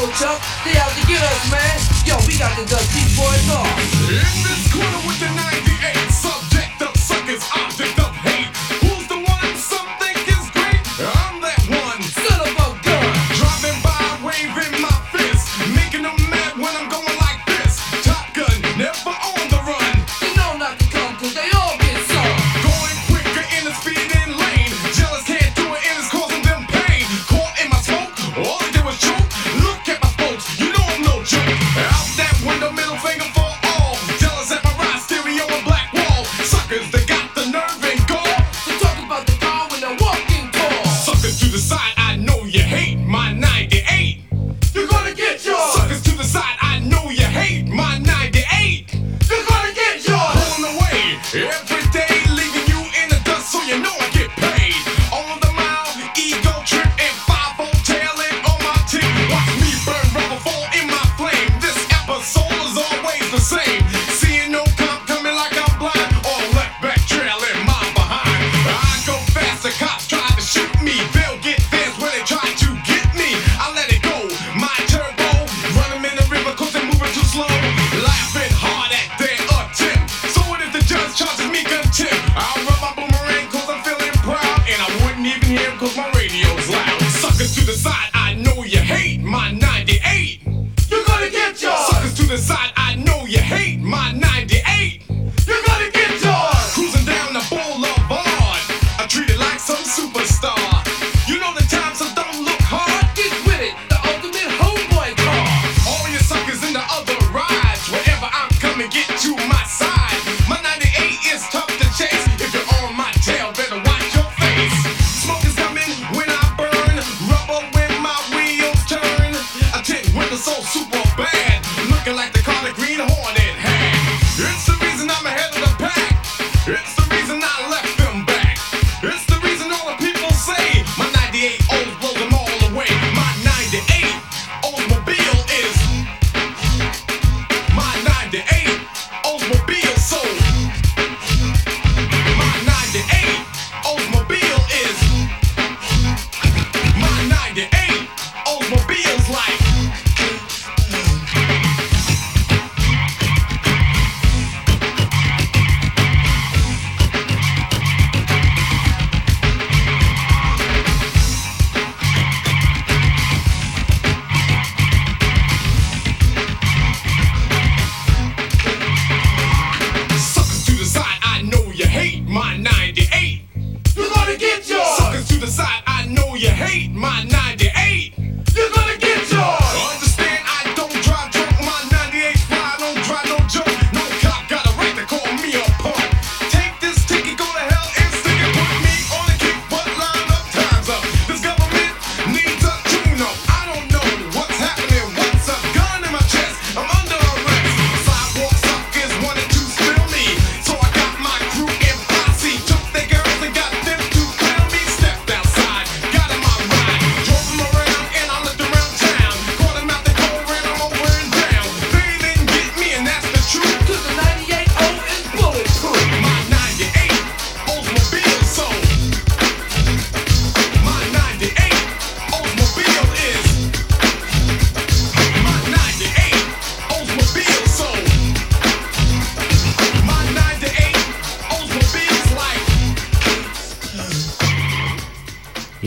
old Chuck, they out to get us, man. Yo, we got the Dutch boys on. In this corner with the 98, subject of suckers, object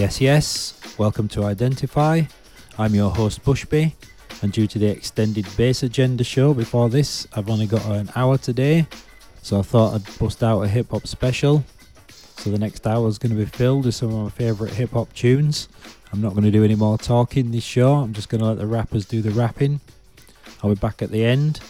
Yes, yes, welcome to Identify. I'm your host Bushby, and due to the extended base agenda show before this, I've only got an hour today, so I thought I'd bust out a hip hop special. So the next hour is going to be filled with some of my favourite hip hop tunes. I'm not going to do any more talking this show, I'm just going to let the rappers do the rapping. I'll be back at the end.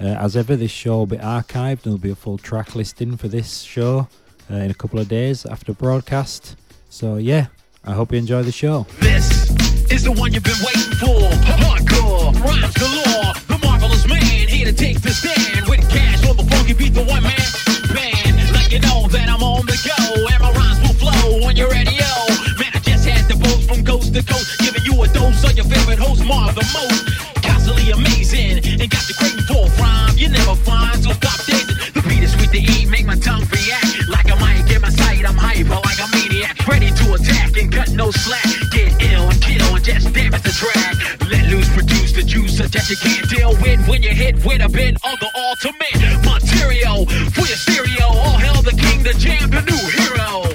Uh, as ever, this show will be archived and there'll be a full track listing for this show uh, in a couple of days after broadcast. So, yeah, I hope you enjoy the show. This is the one you've been waiting for. Hardcore, galore, the marvelous man here to take the stand with cash on the funky beat, the one man band. You know that I'm on the go, and my rhymes will flow on your radio. Man, I just had the from coast to coast, giving you a dose of your favorite host, Marv the most amazing and got the great rhyme you never find. So stop. The beat is sweet to eat, make my tongue react. I'm hyper like a maniac, ready to attack and cut no slack. Get ill and kill and just damage the track. Let loose, produce the juice such that you can't deal with when you hit with a bit of the ultimate material. For your stereo, all hell, the king, the jam, the new hero.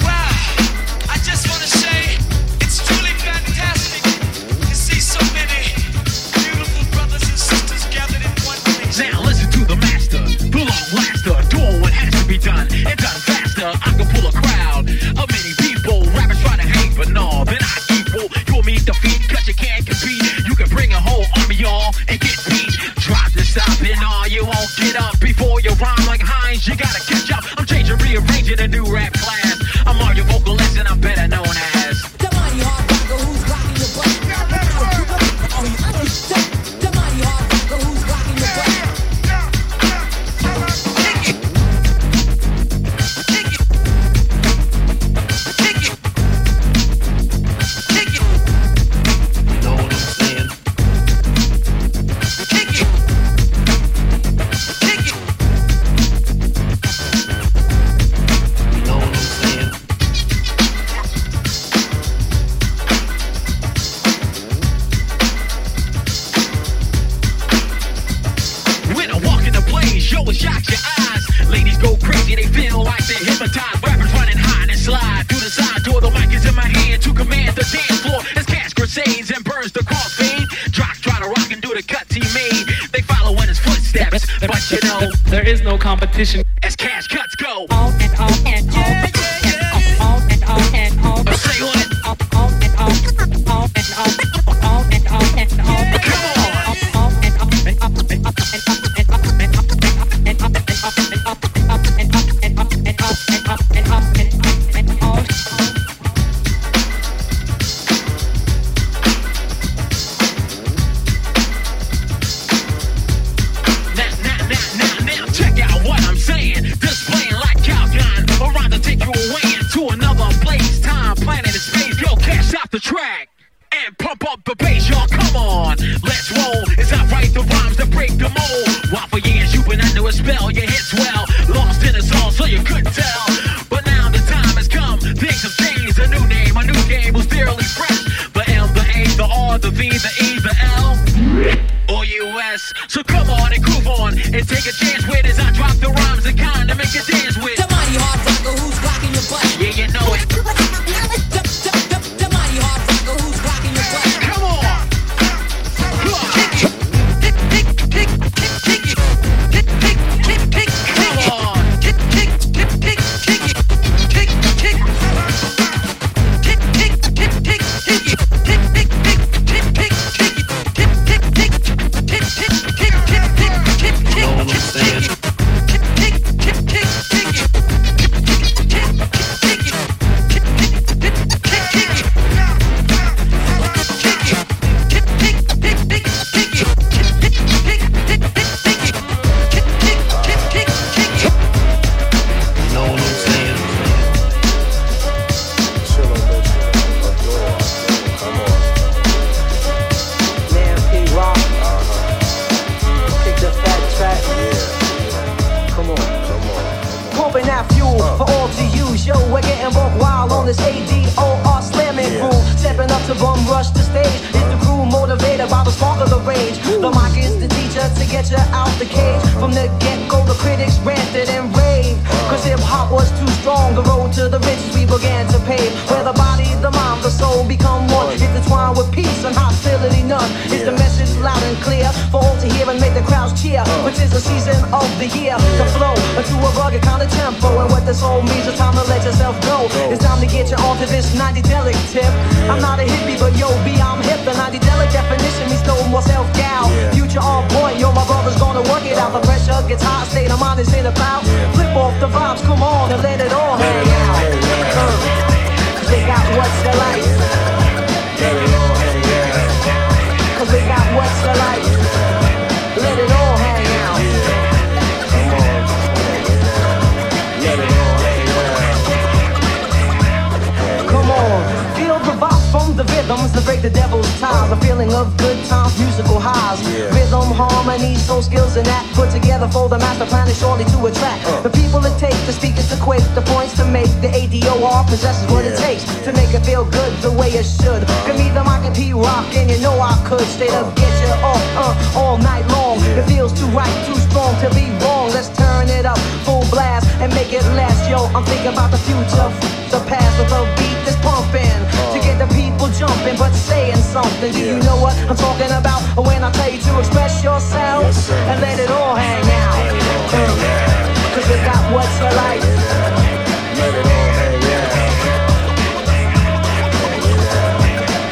and get beat. Drop to stop and all, you won't get up. Take a chance with Work out, the pressure gets hot, state of mind is in a about. Flip off the vibes, come on and let it all hang out. Uh, dig out what's the life. sounds, a feeling of good times, musical highs. Yeah. Rhythm, harmony, soul skills, and that put together for the master plan is surely to attract. Uh. The people it takes, the speakers to quake, the points to make, the ADOR possesses what it takes to make it feel good the way it should. Uh. Give me the mic and Pete Rock, and you know I could stay uh. Uh-huh. get you off, uh, all night long. Yeah. It feels too right, too strong to be wrong. Let's turn it up, full blast, and make it last. Yo, I'm thinking about the future, the past, with the beat that's pumping jumping, but saying something. Do you know what I'm talking about when I tell you to express yourself and let it all hang out? Uh, Cause we got what you like. Let it all hang out.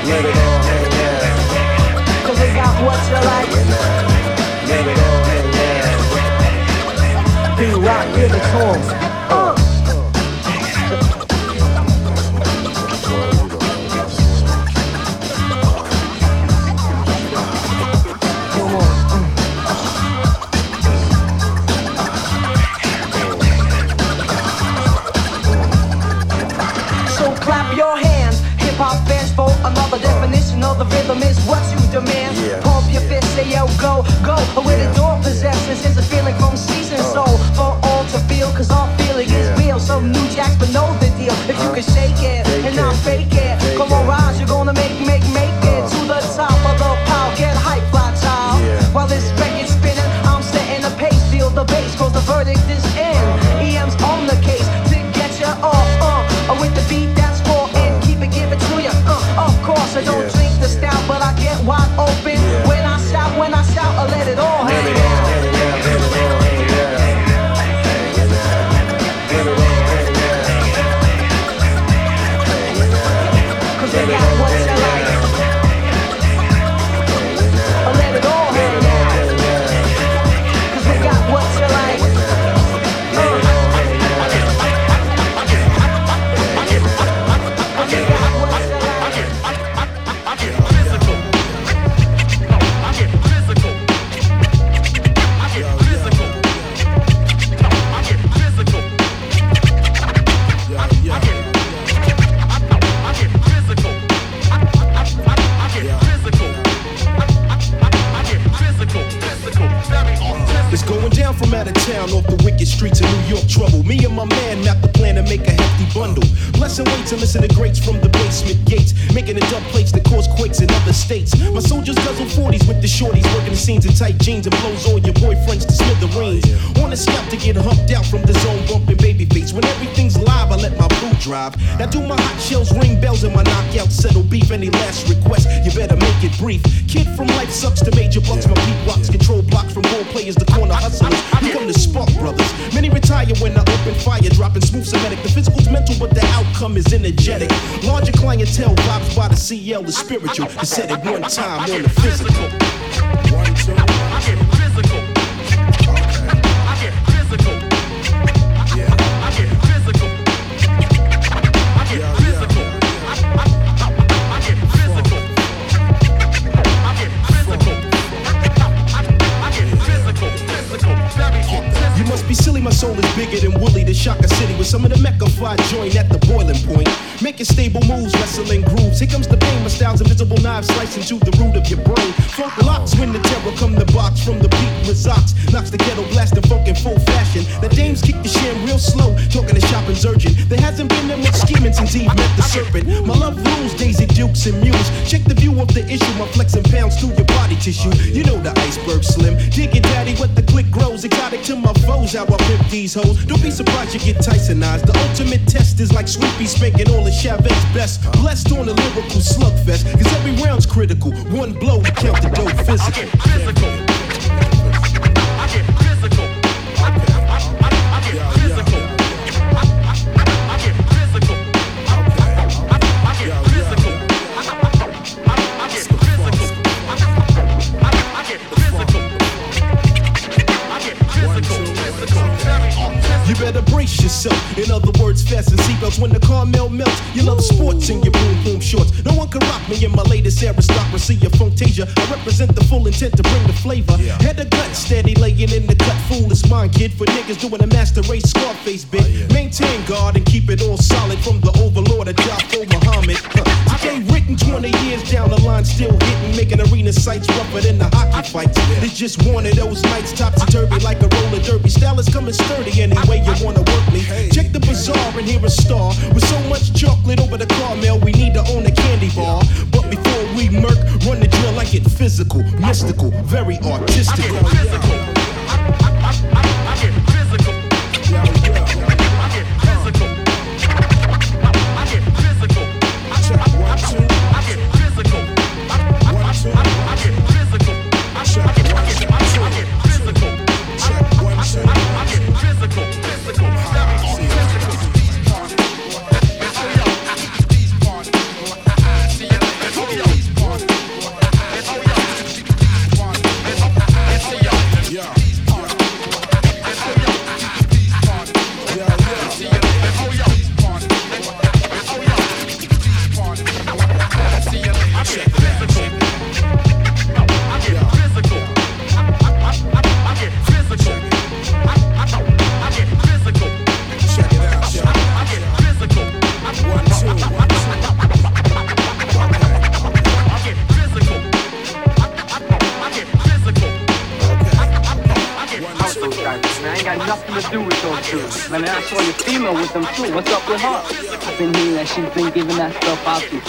Let it all hang out. Cause we got what you like. Let it all hang out. Pete Rock, give it to another definition of the rhythm is what you demand. Yeah. Pump your fist, say yo, go, go. Where the door possesses is a feeling from season oh. soul for all to feel, cause our feeling is real. So new jacks, but know the deal. If you uh-huh. can shake it and not said it one time on the physical. One, two. You must be silly, my soul is bigger than Willie the Shaka City with some of the Mecca five joint at the boiling point. Making stable moves, wrestling grooves. Here comes the pain, my style's invisible knives slicing to the root of your brain. Funk locks when the terror come the box from the beat results. Knocks the ghetto blasting funk in full fashion. The dames kick the sham real slow, talking to shopping's urgent. There hasn't been that much scheming since Eve met the serpent. My love rules, Daisy Dukes and Muse. Check the view of the issue, my flexing pounds through your body tissue. You know the iceberg slim. Dig it, daddy, what the click grows. Exotic to my foes, how I pimp these hoes. Don't be surprised you get Tysonized. The ultimate test is like Sweepy spanking all the Chavet's best. Blessed on a lyrical slugfest, cause every round's critical. One blow to count the dough physical. In other vests and seatbelts when the caramel melts. You love sports and your boom boom shorts. No one can rock me in my latest aristocracy of Fantasia. I represent the full intent to bring the flavor. Yeah. Head of gut, steady laying in the cut. Fool is mine, kid. For niggas doing a master race, Scarface bit. Uh, oh, yeah. Maintain guard and keep it all solid from the overlord of Jaffa Muhammad. Huh. I ain't written 20 years down the line, still hitting, making arena sights rougher than the hockey fights. Yeah. It's just one of those nights, topsy turvy like a roller derby. Style is coming sturdy any way you wanna work me. Check the bazaar and here a star. With so much chocolate over the caramel, we need to own a candy bar. But before we murk, run the drill like it's physical, mystical, very artistic.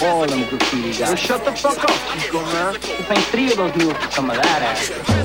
Harlem graffiti shut the fuck up, Chico, man. If ain't three of those mules to come of that ass.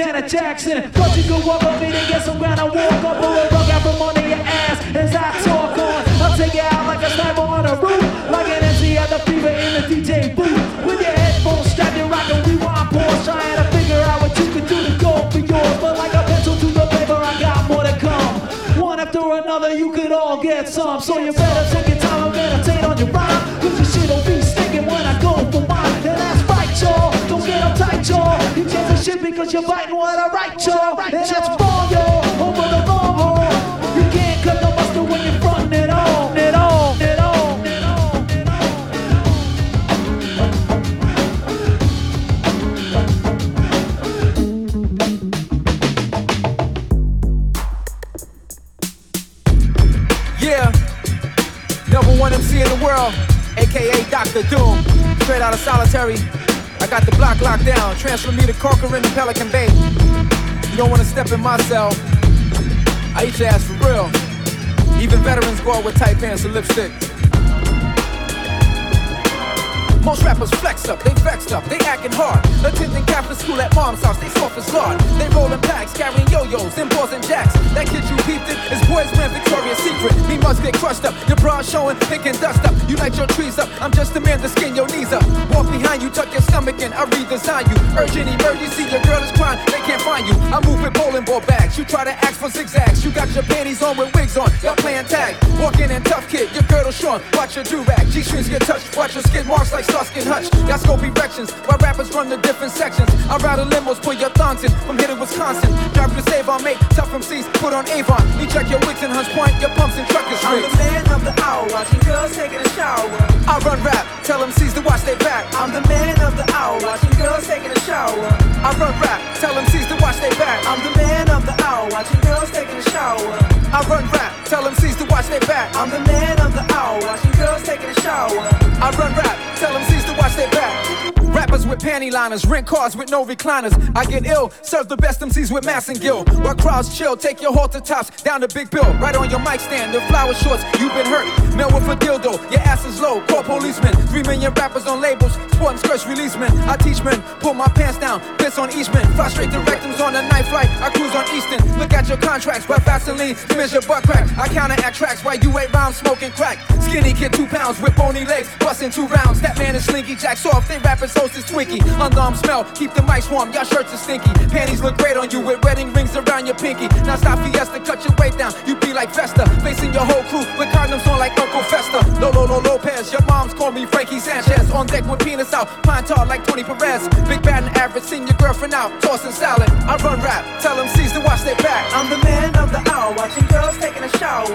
Janet Jackson. But you go up up me to get some ground. I walk up or a rug out from under your ass as I talk on. I'll take you out like a sniper on a roof. Like an MC at the fever in the DJ booth. With your headphones strapped, you're rocking rewind pause. Trying to figure out what you can do to go for yours. But like a pencil to the paper, I got more to come. One after another, you could all get some. So you better take your time and meditate on your rhyme. Cause your shit y'all. the shit because you're biting what I write, y'all. And that's for you over the long haul. You can't cut no mustard when you're frontin' it on. Yeah, number one MC in the world, aka Dr. Doom, straight out of solitary got the block locked down. Transfer me to Corcoran the Pelican Bay. You don't wanna step in my cell. I eat your ass for real. Even veterans go out with tight pants and lipstick. Most rappers flex up, they vexed up, they acting hard. Attending Catholic school at mom's house, they soft as lard. They rolling packs, carrying yo-yos and balls and jacks. That kid you peeped is boys wearing Victoria's Secret. He must get crushed up, your bra showing, picking dust up. You light your trees up, I'm just a man to skin your knees up. Walk behind you, tuck your stomach in, I redesign you. Urgent emergency, your girl is crying, they can't find you. I'm with bowling ball bags, you try to ask for zigzags. You got your panties on with wigs on, y'all playing tag. Walking in tough kid, your girdle short, watch your do-rag. G-strings get touched, watch your skin marks like Starsky and Hutch. Got scope erections, rappers run the different sections. I a limos, pull your thongs in, from here to Wisconsin. Drive to save on mate, tough MCs, put on Avon. Me check your wicks and Hunts Point, your pumps and truckers I'm the man of the hour, watching girls taking a shower. I run rap, tell MCs to watch their back. I'm the man of the hour, watching girls taking a shower. I run rap, tell MCs to watch their back. I'm the man of the hour, watching girls taking a shower. I run rap, tell MCs to watch their back. I'm the man of the hour, watching girls taking a shower. I run rap, tell To back. With panty liners, rent cars with no recliners. I get ill, serve the best MCs with mass and gill. While crowds chill, take your halter tops down to Big Bill. Right on your mic stand, the flower shorts, you've been hurt. Mail with a dildo, your ass is low, call policemen. Three million rappers on labels, sporting skirts release men. I teach men, pull my pants down, piss on Eastman. Straight to rectums on a night flight, I cruise on Easton. Look at your contracts, where Vaseline, measure butt crack. I counteract tracks while you eight rounds smoking crack. Skinny kid, two pounds with bony legs, busting two rounds. That man is slinky, jack soft, they rappers host is Twinkie. Underarm smell, keep the mics warm, y'all shirts are stinky. Panties look great on you with wedding rings around your pinky. Now stop Fiesta, cut your weight down, you be like Vesta. Facing your whole crew with condoms on like Uncle Festa. Lolo Lo Lopez, your mom's call me Frankie Sanchez. On deck with penis out, pine tar like Tony Perez. Big bad and average, send your girlfriend out, tossing salad. I run rap, tell them C's to watch their back. I'm the man of the hour, watching girls taking a shower.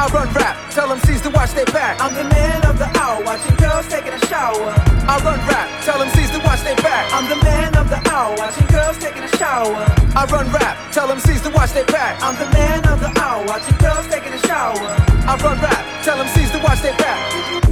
I run rap, tell them C's to watch their back. I'm the man of the hour, watching girls taking a shower. I run rap, tell them C's to watch their back. I'm the man of the hour, watching girls taking a shower. I run rap, tell them C's to watch their back. I'm the man of the hour, watching girls taking a shower. I run rap, tell them C's to watch their back.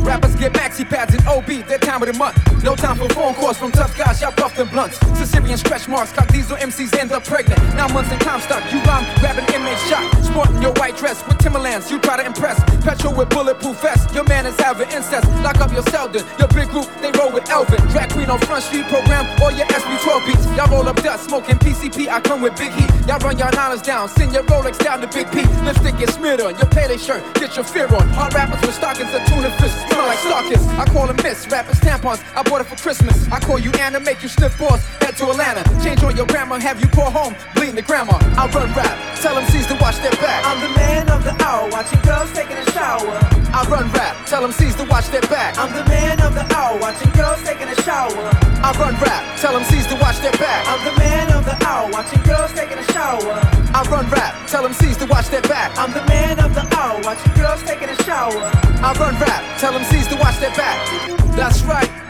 Rappers get maxi pads and OB, their time of the month. No time for phone calls from tough guys, y'all puff them blunts. Sicilian stretch marks, cock diesel MCs end up pregnant. Nine months in Comstock, you rhyme, grabbing inmate shot. Sporting your white dress with Timberlands, you try to impress. Petrol with bulletproof vest, your man is having incest. Lock up your Selden, your big group, they roll with Elvin. Drag queen on Front Street program, or your SP-12 beats. Y'all roll up dust, smoking PCP, I come with big heat. Y'all run your dollars down, send your Rolex down to Big P. Lipstick get smeared on, your payday shirt, get your fear on. Hard rappers with stockings and tuna fish, smell like stalkers. I call them miss, rappers tampons, I bought it for Christmas. I call you Anna, make you sniff balls, head to Atlanta. Change on your grandma, have you call home, bleeding the grandma. I run rap, tell them C's to watch their back. I'm the man of the hour, watching girls taking a shower. I run rap, tell them C's to watch their back. I'm the man of the hour, watching girls taking a shower. I run rap, tell them C's to watch their back. I'm the man of the hour, watching girls taking a shower. I run rap, tell them C's to watch their back. I'm the man of the hour, watching girls taking a shower. I run rap, tell them C's to watch their back. That's right.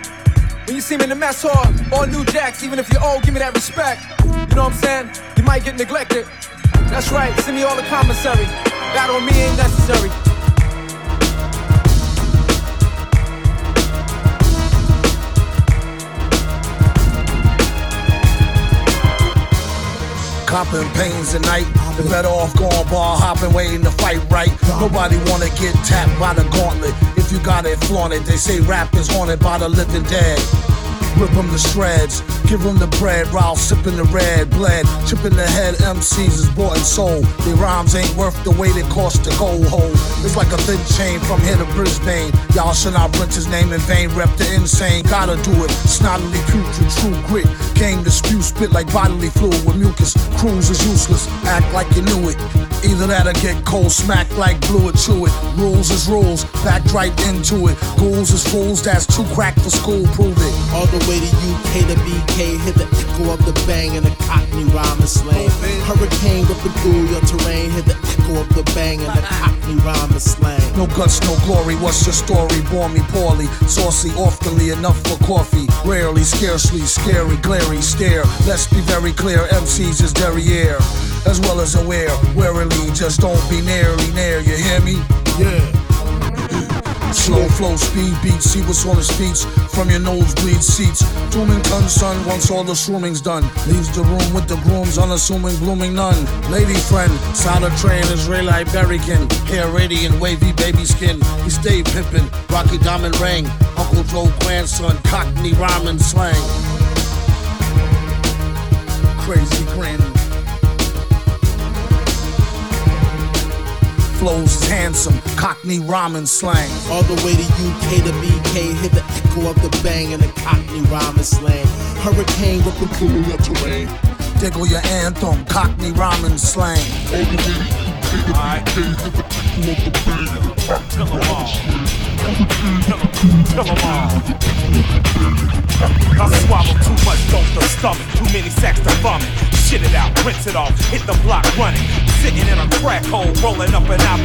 When you see me in the mess hall, all new jacks, even if you're old, give me that respect. You know what I'm saying? You might get neglected. That's right, send me all the commissary. Battle me ain't necessary. Copping pains at night. The better off going bar hopping, waiting to fight right. Nobody wanna get tapped by the gauntlet. If you got it, flaunted. They say rap is haunted by the living dead. Rip them to shreds, give them the bread while sipping the red bled. Chipping the head MCs is bought and sold. Their rhymes ain't worth the weight it costs to go hold. It's like a thin chain from here to Brisbane. Y'all should not print his name in vain. Rep the insane, gotta do it. Snottily putrid, true grit. game spew, spit like bodily fluid with mucus. Cruise is useless, act like you knew it. Either that or get cold smacked like blue or chew it. Rules is rules, backed right into it. Ghouls is fools, that's too cracked for school, prove it. Way to UK to BK, hear the echo of the bang and the cockney rhyme is slang. Hurricane ripping through your terrain, hit the echo of the bang and the cockney rhyme is slang. No guts, no glory. What's your story? Bore me poorly. Saucy, oftenly enough for coffee. Rarely, scarcely, scary, glary, stare. Let's be very clear. MCs is derriere, as well as aware. Warily, just don't be nearly near. You hear me? Yeah. Slow flow, speed beats, see what's on his feet from your nosebleed seats. Dooming son, once all the swimming's done, leaves the room with the grooms, unassuming, blooming none. Lady friend, solid train, Israeli American, hair radiant, wavy baby skin. He stay pimpin', Rocky Diamond ring, Uncle Joe grandson, Cockney rhyming slang. Crazy granny. Flows is handsome, Cockney rhyming slang. All the way to UK to BK, hear the echo of the bang in the Cockney rhyming slang. Hurricane with the cool your terrain. Diggle your anthem, Cockney rhyming slang. Tell 'em all. All. I too much, don't the stomach. Too many sacks to vomit. Shit it out, rinse it off, hit the block. Sitting in a crack hole, rolling up out.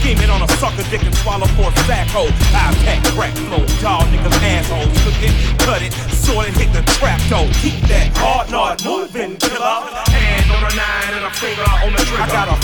Scheming on a sucker dick and swallow for a crack flow, y'all niggas assholes. Cook it, cut it, it, hit the trap. Keep that hard moving. Hand on a nine and finger on the trigger. I got a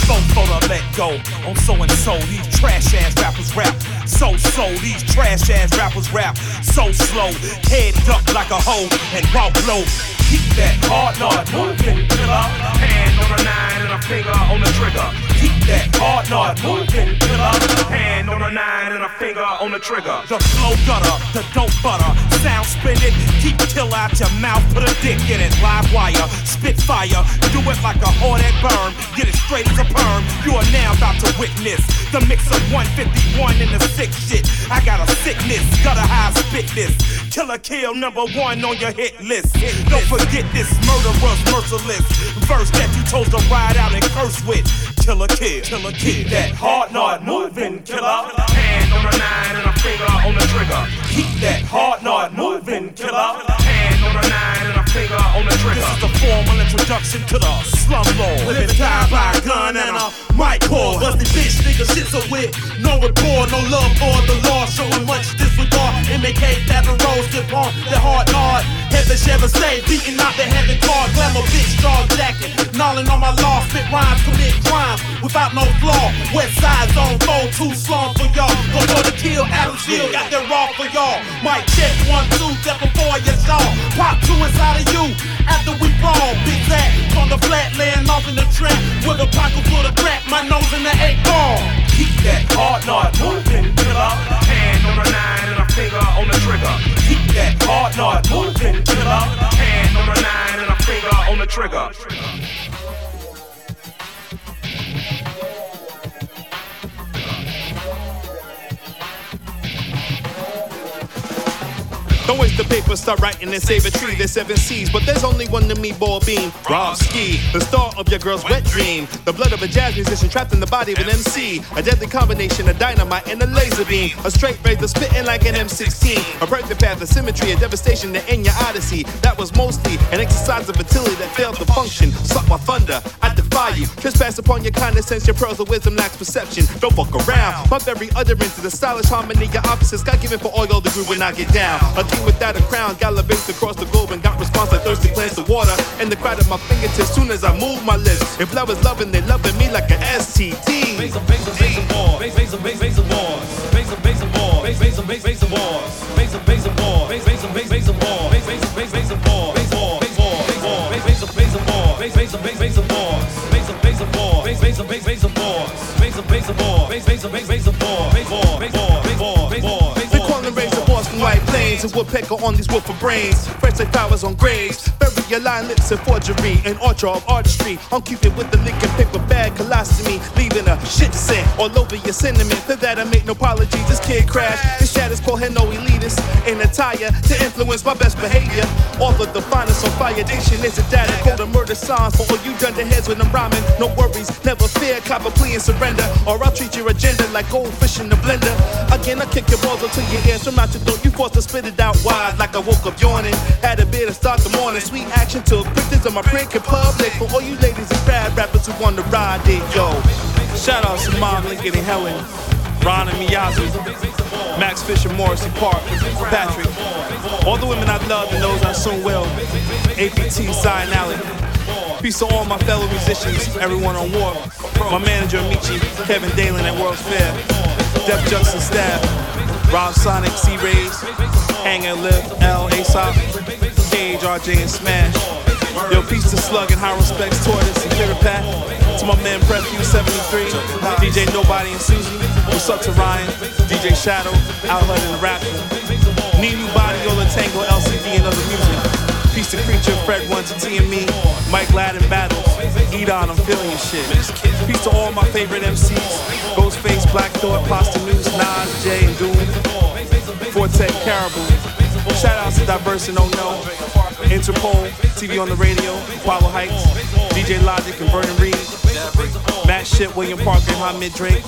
to let go on so and so. These trash ass rappers rap so so. These trash ass rappers rap so slow. Head duck like a hoe and walk low. Keep that hard nod moving, killer. Hand on a nine and a finger on the trigger. Keep that hard nod moving, killer. Hand on a nine and a finger on the trigger. The flow gutter, the dope butter. Sound spin it, keep till out your mouth, put a dick in it. Live wire, spit fire, do it like a hard at burn. Get it straight as a perm. You are now about to witness the mix of 151 and the sick shit. I got a sickness, gutter high spit this. Killer kill number one on your hit list. Don't forget this murderer's merciless verse that you chose to ride out and curse with. Killer kill, killer kill. That hard nod moving, killer. Hand on a nine and a finger on the trigger. Keep that hard nod moving, killer. Hand on a nine on the trigger. This is the formal introduction to the slum law. Living die by a gun and a mic cord. Busty bitch nigga shit's so wit. No rapport, no love for the law. Showing much disregard. MK tapping rolls, dip on the hard nod. Heaven ever say, beating out the heaven card. Glamour bitch, dog jacket. Gnawing on my law, spit rhymes, commit crimes without no flaw. West side zone, fold too strong for y'all. Go for the kill, Adam Shield got that raw for y'all. Mic check one, two, step before your jaw. Pop two inside of you after we brawl. Big Zach on the flat, laying off in the trap with a pocket full of crack. My nose in the eight ball. Keep that hard nod moving, killer. Hand on a nine and a finger on the trigger. Keep that hard nod moving, killer. Hand on a nine and a finger on the trigger. Don't waste the paper, start writing and save a tree. There's seven C's, but there's only one to me, ball beam. Rob Ski, the star of your girl's wet dream. The blood of a jazz musician trapped in the body of an MC. A deadly combination of dynamite and a laser beam. A straight razor spitting like an M16. A perfect path of symmetry, a devastation to end your odyssey. That was mostly an exercise of fertility that failed to function. Suck my thunder, I defy you. Trespass upon your kindness, sense your pearls of wisdom lacks perception. Don't fuck around. My very utterance is a stylish harmony. Your opposites got given for oil, the groove when I get down. A without a crown, gallivantes across the globe and got response like thirsty plants to water. And the crowd at my fingertips, soon as I move my lips. If love is loving, they loving me like an STD. Base of base of base of war. Base base of base base of war. Base of base of war. Base base of base base of war. Base of base of war. Base base of base base of war. Base base of base base of war. Base war. Base war. Base war. Base base of base of war. Base base of base base of war. Base of base of war. Base base of base base of war. Base of base of war. Base base of base base of war. Base war. Woodpecker on these wood for brains. Fresh like flowers on graves. Bury your line lips in forgery and archer of artistry. I'm Cupid with the lick and paper bag colostomy, leaving a shit scent all over your sentiment. For that I make no apologies. This kid crash. His shadows call him no elitist in attire to influence my best behavior. All of the finest on fire. Diction is a data code of murder signs for all you dunderheads when I'm rhyming. No worries, never fear. Cop a plea and surrender, or I'll treat your agenda like goldfish in the blender. Again, I kick your balls until your ears from out your throat. You forced to spit it out wide like I woke up yawning. Had a beer to start the morning. Sweet action took pictures of my print in public for all you ladies and bad rappers who want to ride it, yo. Shout out to Mom Lincoln and Helen, Ron and Miyazu, Max Fisher, Morrissey Park, Patrick, all the women I love and those I soon will. APT, Zion Alley. Peace to all my fellow musicians, everyone on war. My manager, Michi, Kevin Dalen at World's Fair. Def Jux staff. Rob Sonic, C-Rayz, Hang and Live, L, Aesop, Cage, RJ, and Smash. Yo, peace to Slug and high respects Tortoise and Killer Pat. To my man Prefuse 73, DJ Nobody and Susie. What's up to Ryan, DJ Shadow, Out Hud and Raptor. Need New Body, Yo La Tengo, LCD, and other music. Peace to Creature, Fred One to T and me, Mike Ladd and Battle. Eat on, I'm feeling shit. Peace to all my favorite MCs. Ghostface, Black Thought, Pasta News, Nas, Jay, and Doom. Four Tet, Caribou. Shout outs to Diverse and No. Interpol, TV on the radio, Apollo Heights, DJ Logic and Vernon Reid. Matt Shipp, William Parker, and Hamid Drake.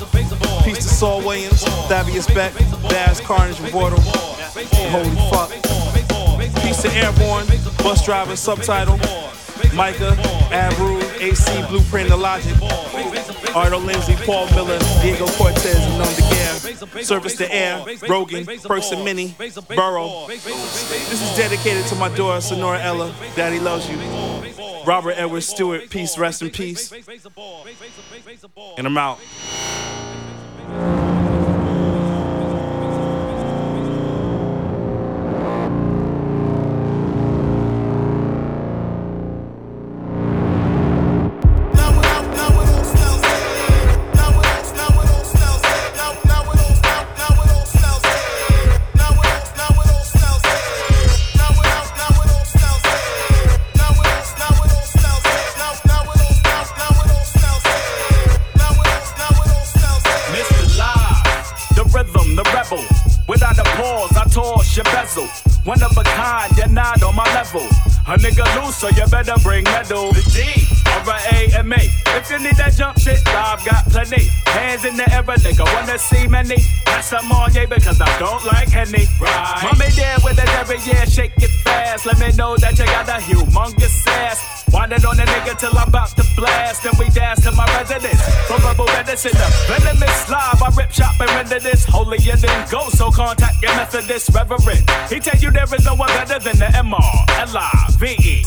Peace to Saul Williams, Thavius Beck, Baz Carnage, and. Holy fuck. Peace to Airborne, Bus Driver, Subtitle, Micah, Avru, AC, Blueprint, The Logic, Arto Lindsay, Paul Miller, Diego Cortez, and to Gare, Service to Air, Rogan, Person Mini, Burrow. This is dedicated to my daughter, Sonora Ella. Daddy loves you. Robert Edward Stewart, peace, rest in peace. And I'm out. Your Methodist reverend. He tell you there is no one better than the MR. L-I-V-E.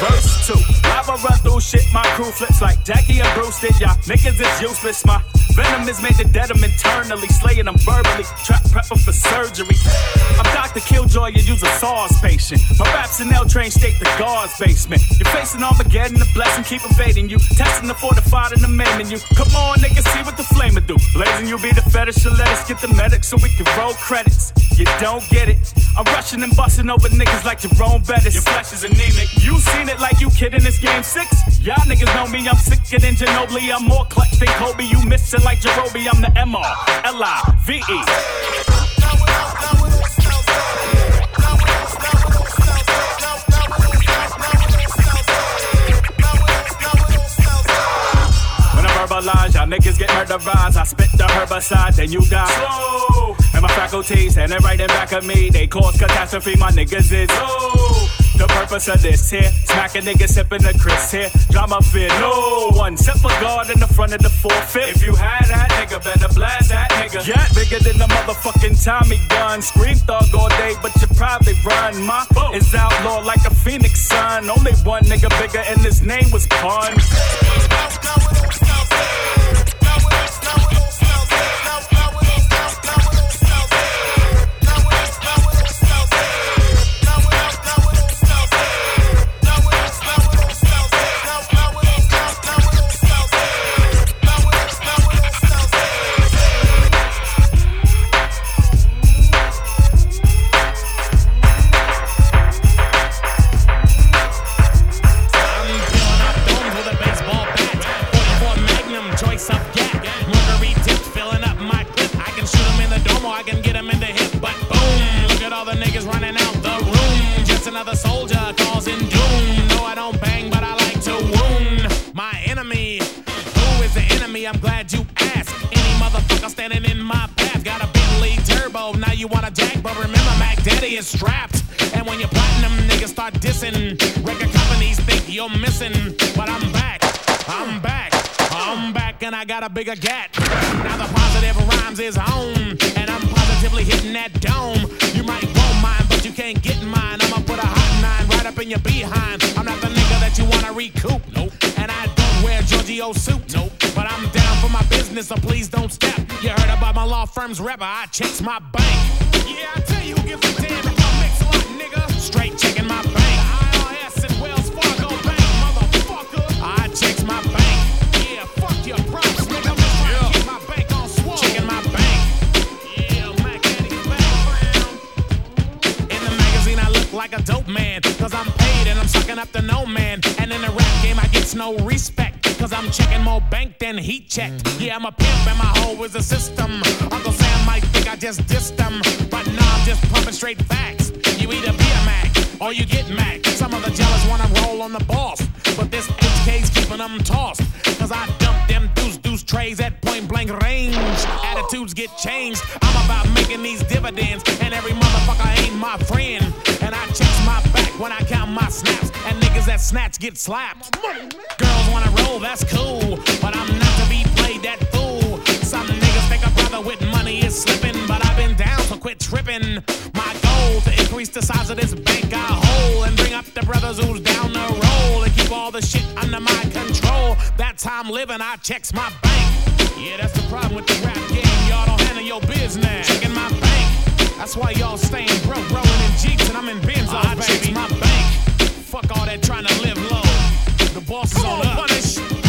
Verse 2. Lava run through shit, my crew flips like Jackie and Bruce did. Y'all niggas is useless. My venom is made to dead them internally, slaying them verbally. Trap prepping for surgery. I'm Dr. Killjoy, you use a SARS patient. My raps in L train state the guard's basement. You're facing Armageddon, the blessing keep evading you. Testing the fortified and the maiming you. Come on, niggas, see what the flame will do. Blazing you be the fetish, so let us get the medic so we can roll credits. You don't get it. I'm rushing and busting over niggas like Jerome Bettis. Your flesh is anemic. You seen it like you kidding this game six. Y'all niggas know me, I'm sicker than Ginobili. I'm more clutch than Kobe. You miss it like Jerobi. I'm the M R L I V E. When I verbalize, y'all niggas get murderized. I spit the herbicide, then you die. Slow. And my faculties standing right in back of me. They cause catastrophe, my niggas is low. The purpose of this here, smack a nigga sipping the Chris here. Drama fear, no one. Set for guard in the front of the forfeit. If you had that nigga, better blast that nigga. Yeah, bigger than the motherfucking Tommy gun. Scream thug all day, but you probably run. My boat is outlaw like a phoenix sun. Only one nigga bigger, and his name was Pun. Bigger gat. Now the positive rhymes is on, and I'm positively hitting that dome. You might want mine, but you can't get mine. I'ma put a hot nine right up in your behind. I'm not the nigga that you wanna recoup, nope. And I don't wear Giorgio suit, nope. But I'm down for my business, so please don't step. You heard about my law firm's rapper, I checks my system. Uncle Sam might think I just dissed him. But nah, I'm just pumping straight facts. You either be a Mac or you get Mac. Some of the jealous wanna roll on the boss. But this HK's keeping them tossed. Cause I dump them deuce deuce trays at point blank range. Attitudes get changed. I'm about making these dividends. And every motherfucker ain't my friend. And I checks my back when I count my snaps. And niggas that snatch get slapped. Girls wanna roll, that's cool. But I'm not to be played that fool. Some niggas think a brother with money is slipping. But I've been down, so quit tripping. My goal to increase the size of this bank I hold. And bring up the brothers who's down the roll. And keep all the shit under my control. That's how I'm living, I checks my bank. Yeah, that's the problem with the rap game. Y'all don't handle your business. Checking my bank. That's why y'all staying broke, rolling in Jeeps, and I'm in Benzos, I baby. my bank. Fuck all that trying to live low. The boss is on, punish. I don't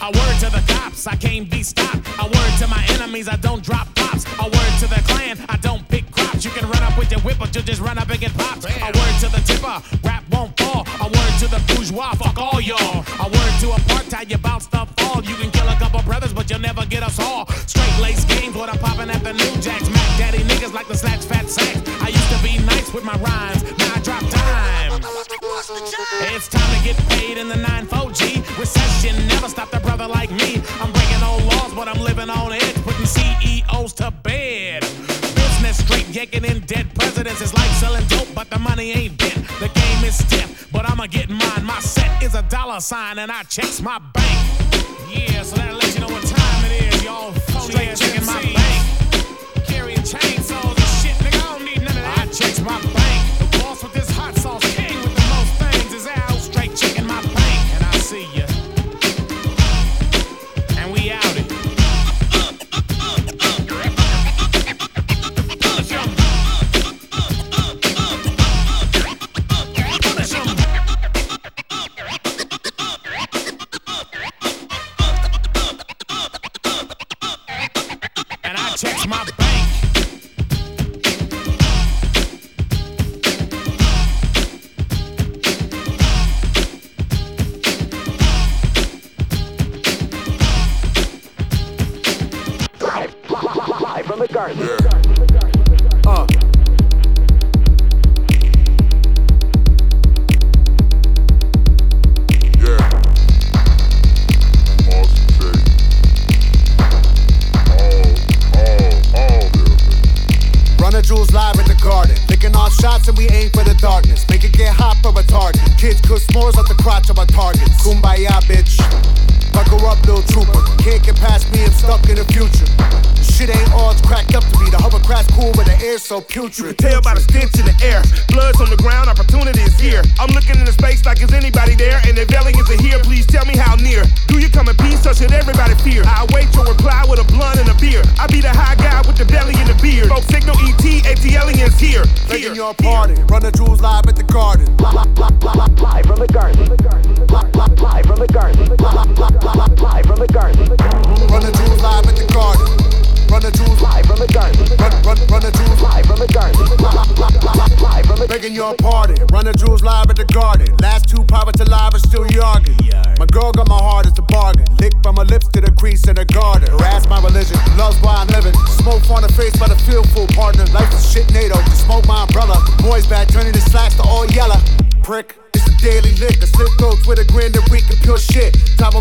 A word to the cops, I can't be stopped. A word to my enemies, I don't drop pops. A word to the clan, I don't pick crops. You can run up with your whip, but you just run up and get popped. A word to the tipper, rap won't fall. A word to the bourgeois, fuck all y'all. A word to apartheid, you bout to fall. You can kill a couple brothers, but you'll never get us all. Straight lace games, what I'm popping at the new jacks. Mac Daddy niggas like the snatch fat sacks. I used to be nice with my rhymes, now I drop time. It's time to get paid in the 9-4G. Recession never stopped a brother like me. I'm breaking all laws, but I'm living on edge, putting CEOs to bed. Business straight yanking in dead presidents. It's like selling dope, but the money ain't bent. The game is stiff, but I'ma get mine. My set is a dollar sign, and I checks my bank. Yeah, so that lets you know what time it is, y'all. Straight checking my bank. Carrying chainsaws and shit, nigga. I don't need none of that. I checks my bank.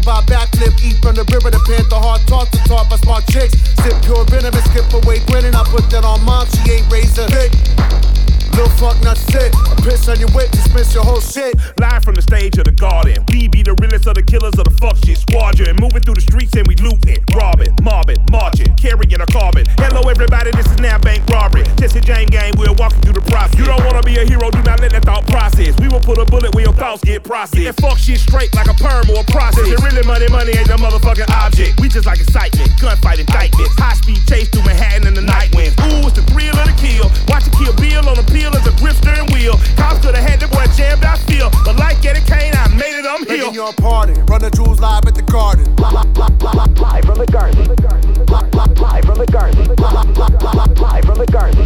Top backflip. Eat from the river. The panther heart toss to talk by smart chicks. Sip pure venom and skip away grinning. I put that on mom. She ain't razor thick. Little fuck not sick. I piss on your whip, dismiss your whole shit. Live from the stage of the garden. We be the realest of the killers of the fuck shit squadron. Moving through the streets and we looting, robbing, mobbing, marching, carrying a carbon. Hello everybody, this is now bank robbery. Jesse Jane gang, we're walking through the process. You don't wanna be a hero, do not let that thought process. We will put a bullet where your thoughts get processed. Get that fuck shit straight like a perm or a process. And really money, money ain't the motherfucking object. We just like excitement, gunfight indictments. High speed chase through Manhattan in the night wind. Ooh, it's the thrill of the kill. Watch it kill Bill on the peel as a grip steering wheel. Cops could have had that boy jammed, I feel. But like Eddie Kane, I made it, I'm here. Making your party. Run the jewels live at the garden. Live from the garden. Live from the garden. Live from the garden.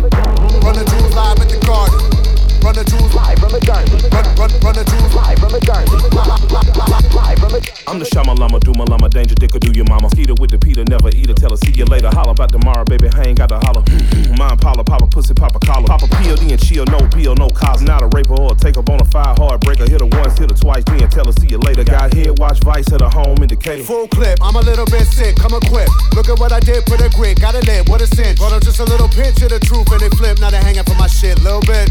Run the jewels live at the garden. Run the jewels live from the garden. Run, run, run the jewels live from the garden. Live from the I'm the Shama Lama, do my llama, danger dick or do your mama. Skeeter with the Peter, never eat her, tell her see you later. Holla about tomorrow, baby, I ain't got to holler. Mm-hmm. Mine Paula, papa pussy, papa collar. Papa POD and chill, no bill, no cause. Not a raper or a take up on a heartbreaker. Hit her once, hit her twice, then tell her see you later. Got head, watch Vice, hit her home indicator. Full clip, I'm a little bit sick, come equipped. Look at what I did for the grit, gotta live, what a cinch. Brought up just a little pinch of the truth and they flip, now they hanging for my shit, little bit.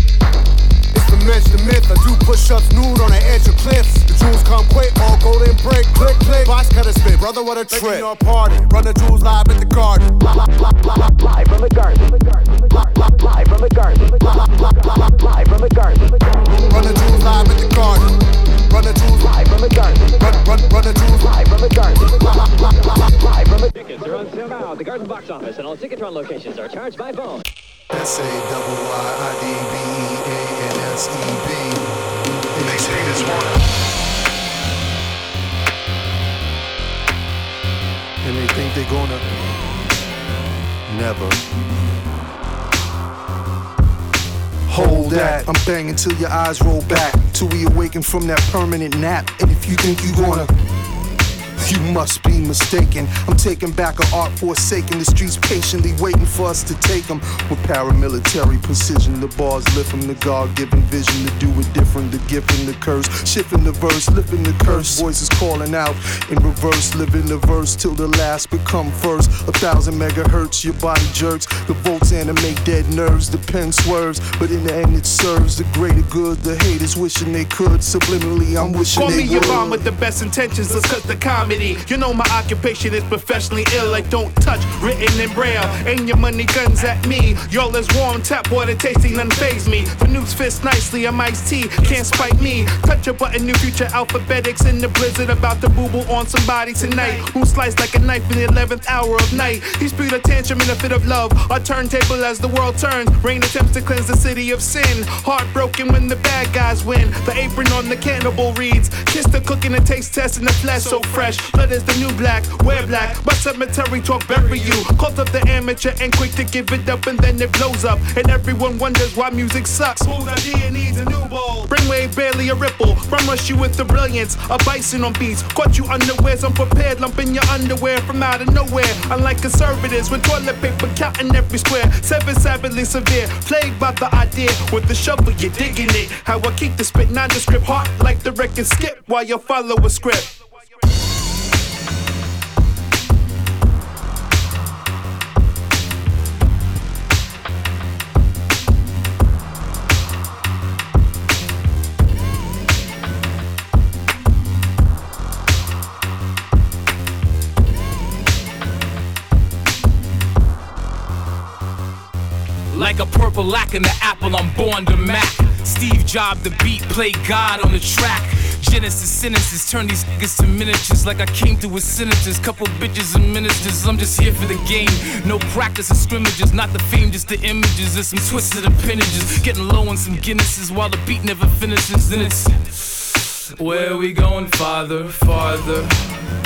It's the myth, the myth. I do push ups nude on the edge of cliffs. The jewels come quick, all golden break, click, click. Box cutter spit, brother, what a trip. your party, run the jewels live at the garden. Live from the garden. Live from the garden. Live from the garden. Run the jewels live at the garden. Run the jewels live from the garden. Run, run, run the jewels live from the garden. Live from the Tickets are on sale now at the Garden Box Office, and all Ticketron locations are charged by phone. S A double Y they gonna never. Hold that. I'm banging till your eyes roll back. Till we awaken from that permanent nap. And if you think you gonna you must be mistaken. I'm taking back an art forsaken. The streets patiently waiting for us to take them. With paramilitary precision, the bars lift from the God given vision to do it different. The gift and the curse. Shifting the verse, lifting the curse. Voices calling out in reverse. Living the verse till the last become first. A thousand megahertz, your body jerks. The volts animate dead nerves. The pen swerves, but in the end it serves the greater good. The haters wishing they could. Subliminally, I'm wishing Call they me your would. mom with the best intentions. Let's cut the comedy. You know my occupation is professionally ill. I don't touch, written in braille. Aim your money guns at me. Y'all is warm tap water tasting none phase me. The noose fits nicely. I'm iced tea, can't spike me. Touch a button, new future alphabetics in the blizzard. About to boo boo on somebody tonight. Who sliced like a knife in the 11th hour of night. He spewed a tantrum in a fit of love. A turntable as the world turns. Rain attempts to cleanse the city of sin. Heartbroken when the bad guys win. The apron on the cannibal reads. Kiss the cooking and taste test in the flesh so fresh. Blood is the new black, wear black. But cemetery talk bury you. Cult of the amateur and quick to give it up and then it blows up. And everyone wonders why music sucks. Smooth idea needs a new bowl. Bring wave barely a ripple. Run rush you with the brilliance. A bison on beats. Caught you unawares, unprepared. Lumping your underwear from out of nowhere. Unlike conservatives with toilet paper counting every square. Seven savagely severe. Plagued by the idea. With the shovel, you're digging it. How I keep the spit nondescript heart like the record skip while you follow a script. Like a purple lack in the apple, I'm born to Mac. Steve Job the beat, play God on the track. Genesis sentences, turn these niggas to miniatures like I came through with senators. Couple bitches and ministers, I'm just here for the game. No practice or scrimmages, not the fame, just the images. There's some twisted appendages. Getting low on some Guinnesses while the beat never finishes. Then it's. Where we going, farther, farther?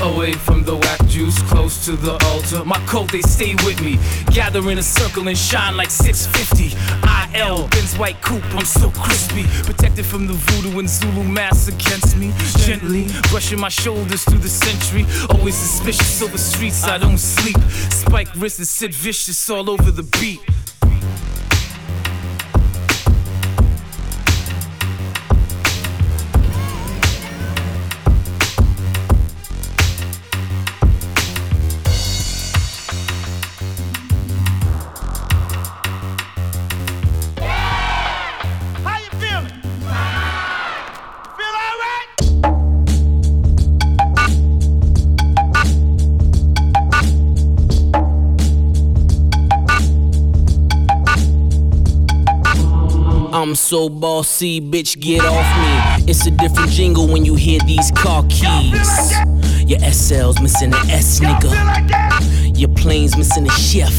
Away from the whack juice, close to the altar. My coat, they stay with me. Gather in a circle and shine like 650. IL, Ben's white coupe, I'm so crispy. Protected from the voodoo and Zulu mass against me. Gently brushing my shoulders through the century. Always suspicious over streets, I don't sleep. Spike wrists and sit vicious all over the beat. So bossy, bitch, get off me. It's a different jingle when you hear these car keys. Your SL's missing the S, nigga. Your plane's missing a chef.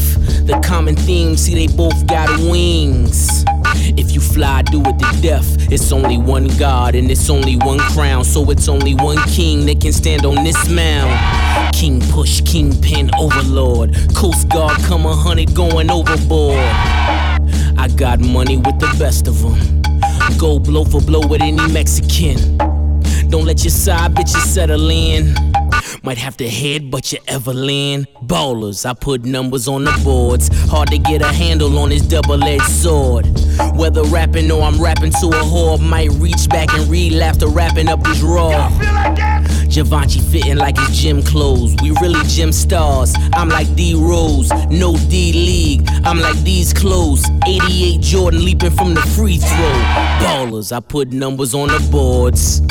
The common theme, see, they both got wings. If you fly, do it to death. It's only one God and it's only one crown. So it's only one king that can stand on this mound. King push, kingpin, overlord. Coast Guard come a hundred going overboard. I got money with the best of them. Go blow for blow with any Mexican. Don't let your side bitches settle in. Might have to headbutt your Evelyn. Ballers, I put numbers on the boards. Hard to get a handle on this double edged sword. Whether rapping or I'm rapping to a whore, might reach back and relapse after wrapping up this raw. Givenchy fitting like his gym clothes. We really gym stars. I'm like D Rose, no D League. I'm like these clothes. 88 Jordan leaping from the free throw. Ballers, I put numbers on the boards.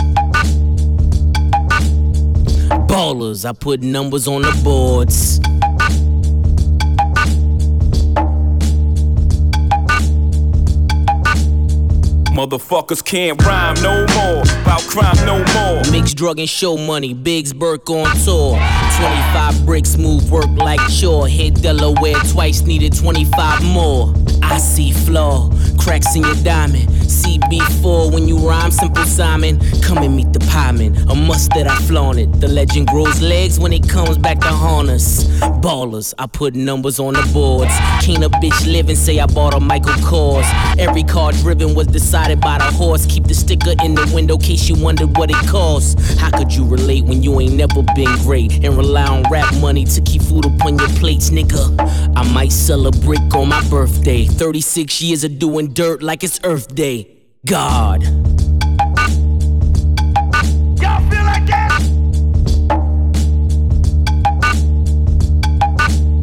Ballers, I put numbers on the boards. Motherfuckers can't rhyme no more. About crime no more. Mix drug and show money. Biggs Burke on tour. 25 bricks move work like chore. Hit Delaware twice, needed 25 more. I see flaw, cracks in your diamond. CB4 when you rhyme, simple Simon. Come and meet the pieman. A must that I flaunt it. The legend grows legs when it comes back to harness. Ballers, I put numbers on the boards. Can't a bitch live and say I bought a Michael Kors. Every car driven was decided by the horse. Keep the sticker in the window case you wondered what it costs. How could you relate when you ain't never been great and rely on rap money to keep food up on your plates, nigga? I might sell a brick on my birthday. 36 years of doing dirt like it's Earth Day. God. Y'all feel like that?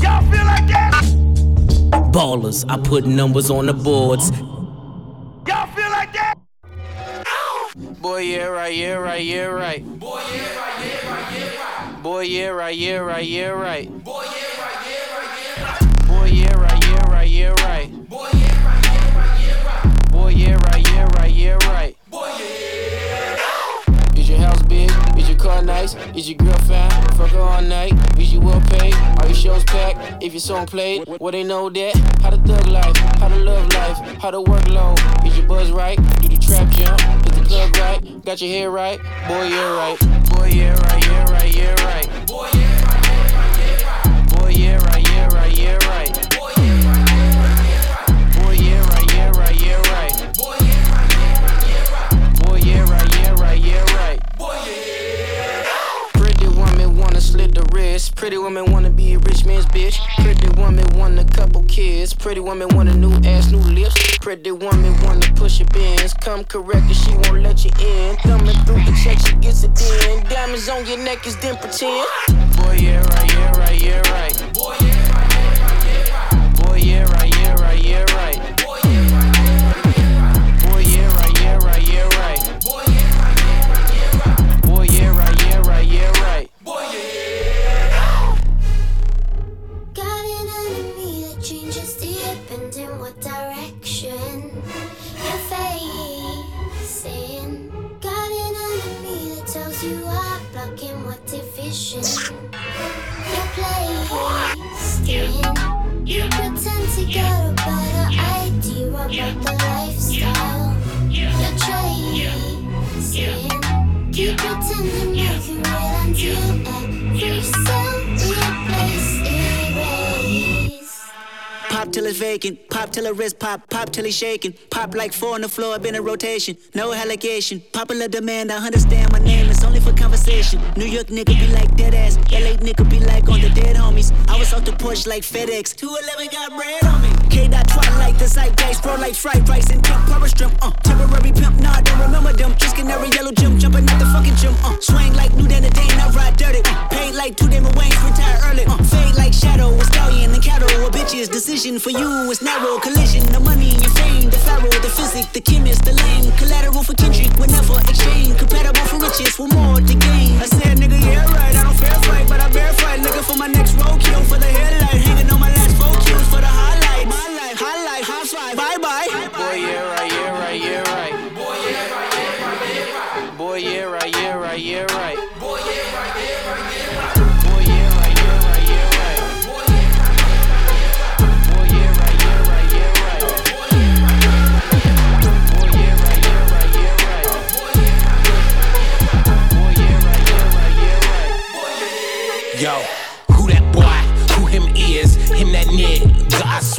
Y'all feel like that? Ballers, I put numbers on the boards. Y'all feel like that? Boy, yeah, right, yeah, right, yeah, right. Boy, yeah, right, yeah, right, yeah, right. Boy, yeah, right, yeah, right, yeah, right. Boy, Nice? Is your girl fine? Fuck her all night. Is you well paid? Are your shows packed? If your song played, well they know that. How the thug life? How the love life? How the work low? Is your buzz right? Do the trap jump? Is the club right? Got your hair right? Boy, yeah, right. Boy, yeah, right, yeah, right, yeah, right. Boy, yeah, Pretty woman wanna be a rich man's bitch. Pretty woman want a couple kids. Pretty woman want a new ass, new lips. Pretty woman wanna push your bins. Come correct and she won't let you in. Thumbing through the check, she gets it in. Diamonds on your neck is then pretend. Boy, yeah, right, yeah, right, yeah, right. Boy, yeah, lifestyle. You're chasing. You pretend to make it. Until every cell replace erase. Pop till it's vacant, pop till her wrist pop, pop till he's shaking. Pop like four on the floor, been a rotation, no allegation. Popular demand, I understand my name, only for conversation. New York nigga be like dead ass, LA nigga be like on the dead homies. I was off the porch like FedEx, 211 got bread on me. K dot twilight, the zeitgeist, bro like fried rice and pimp, power strip, uh. Temporary pimp, nah, I don't remember them. Just canary yellow gym, jumping out the fucking gym, uh. Swing like new than a day, I ride dirty, uh. Paid like two Damon Wayans, retire early, uh. Fade like shadow, a stallion and cattle, a bitch's decision for you is narrow. Collision, the money, and your fame, the pharaoh, the physic, the chemist, the lame. Collateral for Kendrick, we never exchange. Compatible for riches, for more to gain. I said, nigga, yeah, right, I don't fair fight, but I bear fight. Nigga, for my next roadkill, for the headlight, hanging on my last four kills for the highlight. My life, highlight, high five,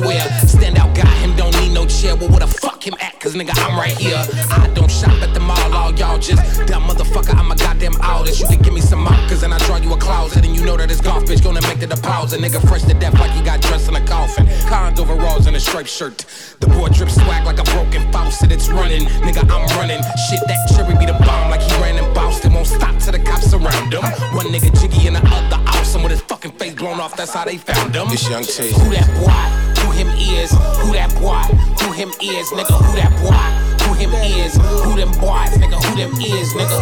swear. Stand out, God. him, don't need no chair. Well, where the fuck him at? Cause nigga, I'm right here. I don't shop at the mall, all y'all just dumb motherfucker. I'm a goddamn artist. You can give me some markers and I draw you a closet. And you know that it's golf, bitch. Gonna make the deposit. Nigga, fresh to death like he got dressed in a coffin. Cons overalls and a striped shirt. The boy drips swag like a broken faucet. It's running, nigga, I'm running. Shit, that cherry be the bomb like he ran in Boston. Won't stop till the cops surround him. One nigga jiggy and the other awesome with his fucking face blown off. That's how they found him. This young T. Who that boy? Who is? Who that boy? Who him is? Nigga, who that boy? Who him is? Who them boys? Nigga, who them is? Nigga.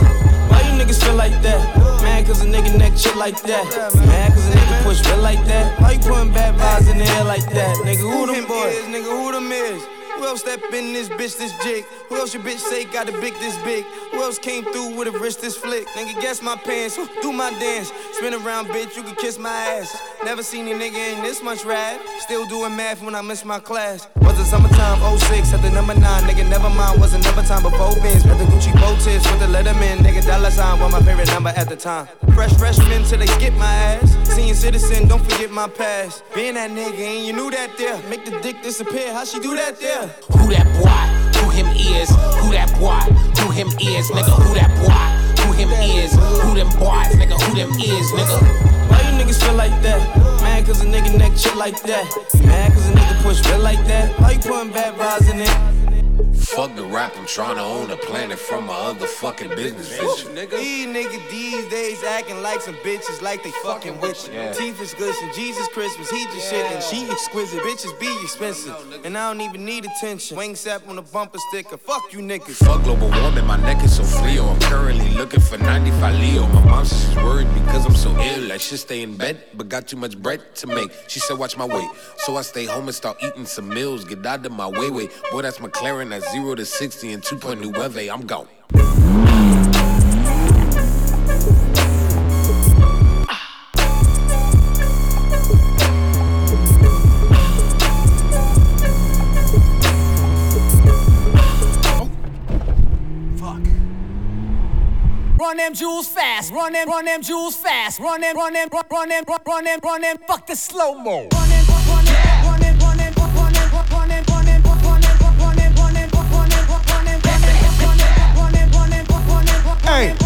Why you niggas feel like that? Mad cause a nigga neck shit like that. Mad cause a nigga push feel like that. Why you putting bad vibes in the air like that? Nigga, who them boys? is, nigga, who them is? Who else step in this bitch this jig? Who else your bitch say got a big this big? Who else came through with a wrist this flick? Nigga, guess my pants, do my dance? Spin around, bitch, you can kiss my ass. Never seen a nigga in this much rap. Still doing math when I miss my class. Was it summertime 06 at the number 9? Nigga, never mind, was another time before Benz. At the Gucci bow with the Letterman. Nigga, dollar sign was my favorite number at the time. Fresh freshman till they skip my ass. Senior citizen, don't forget my past. Being that nigga and you knew that there. Make the dick disappear, how she do that there? Who that boy? Who him is? Who that boy? Who him is? Nigga, who that boy? Who him is? Who them boys? Nigga, who them is? Nigga. Why you niggas feel like that? Mad cause a nigga neck shit like that. Mad cause a nigga push feel like that. Why you putting bad vibes in it? Fuck the rap, I'm trying to own a planet from my other fucking business vision. These niggas these days acting like some bitches like they fucking with you. Yeah. Teeth is glisten, Jesus Christmas, he just shit and she exquisite. Bitches be expensive, and I don't even need attention. Wing sap on the bumper sticker, fuck you niggas. Fuck global warming, my neck is so frio. I'm currently looking for 95 Leo. My mom says she's worried because I'm so ill. I should stay in bed, but got too much bread to make. She said, watch my weight. So I stay home and start eating some meals. Get out of my way, way. Boy, that's McLaren at 0 to 60 and 2.9. I'm gone. Fuck. Run them jewels fast, run them, run them jewels fast, run them, run them, run, them, run, run them, run them, fuck the slow mo. Hey.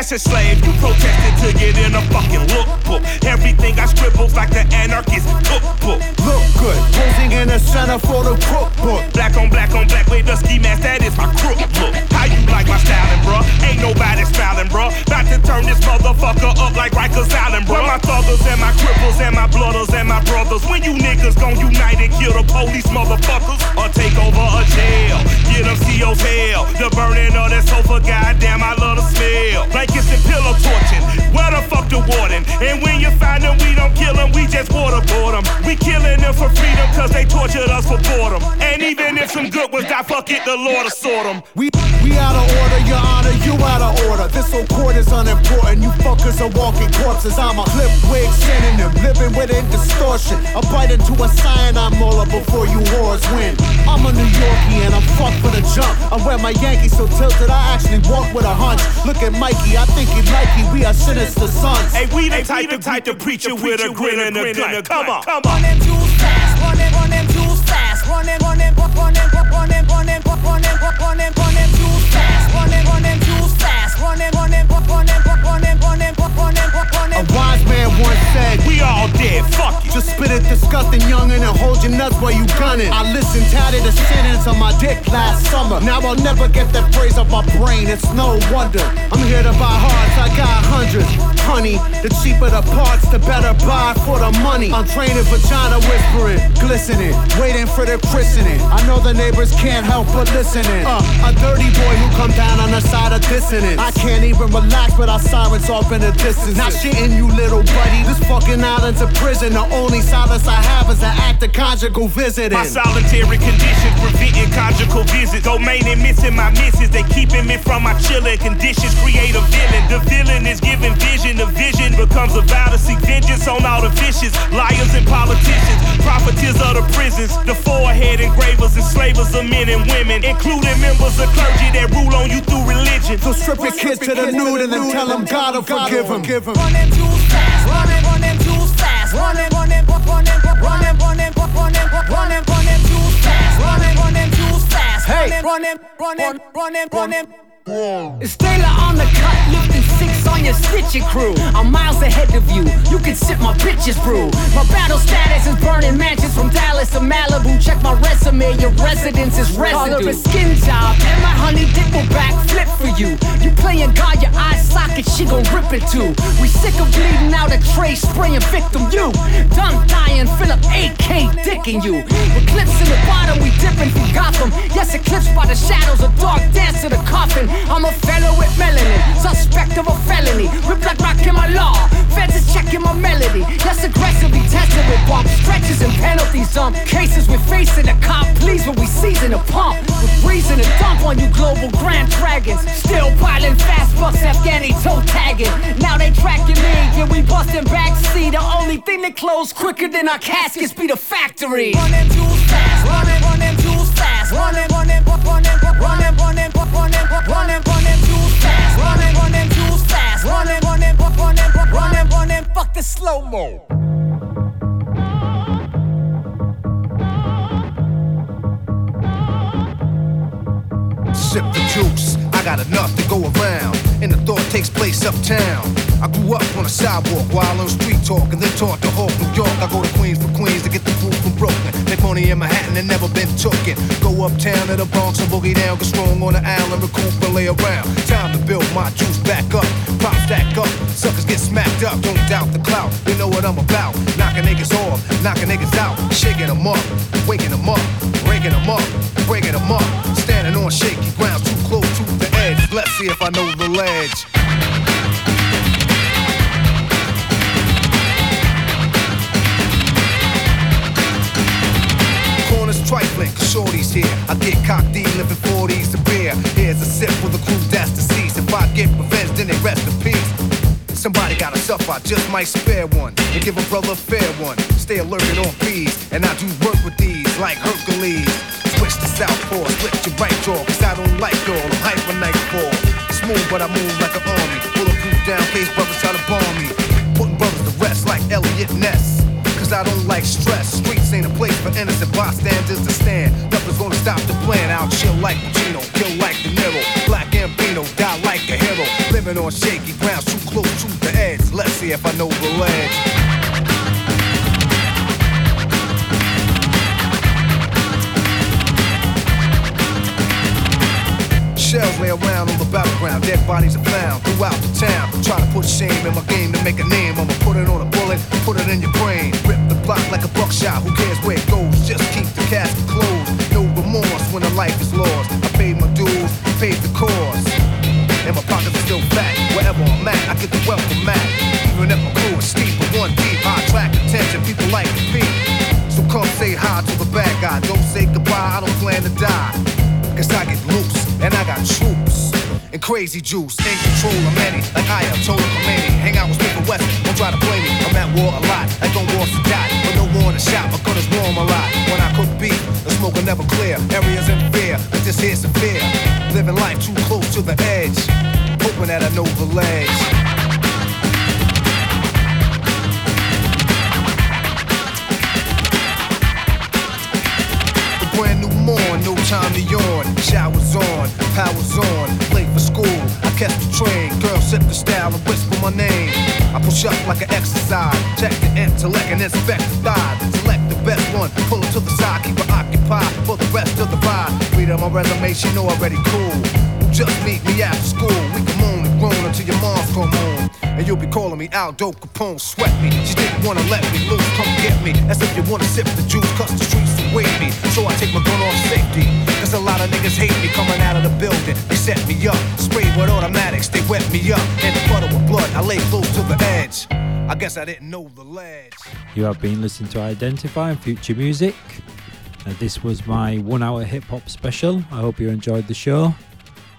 Fashion slave, you protested to get in a fucking lookbook. Everything I scribbles like the anarchist cookbook. Look good, posing in the center for the cookbook. Black on black on black with the ski mask, that is my crook look. How you like my styling, bruh? Ain't nobody smiling, bruh. About to turn this motherfucker up like Rikers Island, bruh. My thuggers and my cripples and my blooders and my brothers. When you niggas gon' unite and kill the police motherfuckers or take over a jail, get them CO's hell. The burning of that sofa, goddamn, I love the smell. Blankets and pillow torching. Where the fuck the warden? And when you find them, we don't kill them, we just waterboard them. We killing them for freedom cause they tortured us for boredom. And even if some good ones die, fuck it, the Lord will sort them. We we out of order, your honor, you out of order. This whole court is unimportant. You fuckers are walking corpses. I'm a clip wig synonym, living within distortion. I bite into a cyanide molar before you wars win. I'm a New Yorkie and I'm fucked for the jump. I wear my Yankees so tilted, I actually walk with a hunch. Look at Mikey, I think he like you. We are sinister sons. Hey, we the type, the type to preach it with a grin and a gun. Come on, come on. Run them jewels fast, run them, run them jewels fast, run them, run them, run them, run them, run them, run them, run them, run them jewels once said, We all dead, fuck you. Just spit it disgusting youngin' and hold your nuts while you gunning. I listened tatted a sentence on my dick last summer. Now I'll never get that phrase off my brain, it's no wonder. I'm here to buy hearts, I got hundreds. The cheaper the parts, the better buy for the money. I'm training vagina whispering, glistening, waiting for the christening. I know the neighbors can't help but listening. Uh, a dirty boy who come down on the side of dissonance. I can't even relax without sirens off in the distance. Not shitting you, little buddy. This fucking island's a prison. The only solace I have is an act of conjugal visiting. My solitary conditions preventing conjugal visits. Domaining missing my misses. They keeping me from my chilling conditions. Create a villain. The villain is giving vision. The vision becomes a vow to seek vengeance on all the vicious liars and politicians. Profiteers of the prisons. The forehead engravers and slavers of men and women, including members of clergy that rule on you through religion. So strip your kids to the nude and then tell them God will forgive them. Give 'em. Run them jewels fast, run them, run them jewels fast, run them, run them, run them, run them, run them, run them, run them, run them, run them jewels fast, running, running, running, running. It's Taylor on the cut, lifting six on your stitching crew. I'm miles ahead of you, you can sip my bitches brew. My battle status is burning mansions from Dallas to Malibu. Check my resume, your residence is residue. Call a skin job, and my honey dip will backflip for you. You playing God, your eye socket, she gon' rip it too. We sick of bleeding out a tray, spraying victim you. Done dying, Philip AK dicking you. Eclipse in the bottom, we dipping from Gotham. Yes, eclipsed by the shadows, a dark dance to the coffin. I'm a fellow with melanin, suspect of a felony. Rip like rock in my law. Feds is checking my melody. Yes, aggressively tested with bump stretches and penalties. Some cases we're facing a cop, please, when we season a pump. With reason to dump on you global grand dragons. Still piling fast bucks, Afghani toe tagging. Now they tracking me, yeah, we busting backseat. The only thing that close quicker than our caskets be the factory. Running too fast, running, sidewalk while on street talk and then taught to Hawk, New York. I go to Queens for Queens to get the food from Brooklyn. Make money in Manhattan and never been tooken. Go uptown to the Bronx and boogie down, get strong on the island, recoup and lay around. Time to build my juice back up, pop stack up. Suckers get smacked up, don't doubt the clout. You know what I'm about. Knocking niggas off, knocking niggas out, shaking them up, waking them up, breaking them up, breaking them up. Standing on shaky ground, too close to the edge. Let's see if I know the ledge. Trifling, cause shorty's here. I get cocked D, living 40s to beer. Here's a sip for the crew that's deceased. If I get revenge, then they rest in peace. Somebody gotta suffer, I just might spare one. And give a brother a fair one. Stay alert and on fees. And I do work with these like Hercules. Switch to southpaw, split your right jaw. Cause I don't like y'all, I'm hyper nightfall. Smooth, but I move like an army. Pull a Bulletproof down, case brothers try to bomb me. Putting brothers to rest like Eliot Ness. Cause I don't like stress. Streets ain't a place for innocent bystanders to stand. Nothing's gonna stop the plan. I'll chill like Pacino, kill like De Niro. Black Gambino, die like a hero. Living on shaky ground, too close to the edge. Let's see if I know the ledge. Shells lay around on the battleground, dead bodies are found throughout the town. Try to put shame in my game to make a name. I'ma put it on a bullet, put it in your brain. Like a buckshot, who cares where it goes? Just keep the casket closed. No remorse when a life is lost. I paid my dues, paid the cost. And my pockets are still fat. Wherever I'm at, I get the welcome mat. Even if my crew is steep, but one deep, I attract attention. People like to beat. So come say hi to the bad guy. Don't say goodbye, I don't plan to die. Cause I get loose, and I got troops. And crazy juice, in control of many, like I am total Khomeini. Hang out with Smith West, don't try to play me. I'm at war a lot, like on war to die. But no in the shop, my gun is warm a lot. When I cook beef, the smoke will never clear. Areas in fear, but this here's severe. Living life too close to the edge, hoping that I know the ledge. No time to yawn. Showers on, powers on, late for school. I catch the train, girl sip the style and whisper my name. I push up like an exercise, check the intellect and inspect the thighs. Select the best one, pull it to the side, keep her occupied for the rest of the ride. Read on my resume, she know already cool. Just meet me after school. We can moan and groan until your mom's come home. And you'll be calling me Aldo Capone, sweat me. She didn't wanna let me loose, come get me. As if you wanna sip the juice, cause the streets await me. So I take my gun off safety. Cause a lot of niggas hate me coming out of the building. They set me up, sprayed with automatics, they wet me up. And the puddle with blood, I lay close to the edge. I guess I didn't know the ledge. You have been listening to Identify and Future Music. Uh, this was my one hour hip hop special. I hope you enjoyed the show.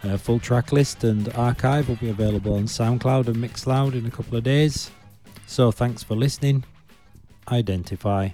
Uh, full track list and archive will be available on SoundCloud and Mixcloud in a couple of days. So thanks for listening. Identify.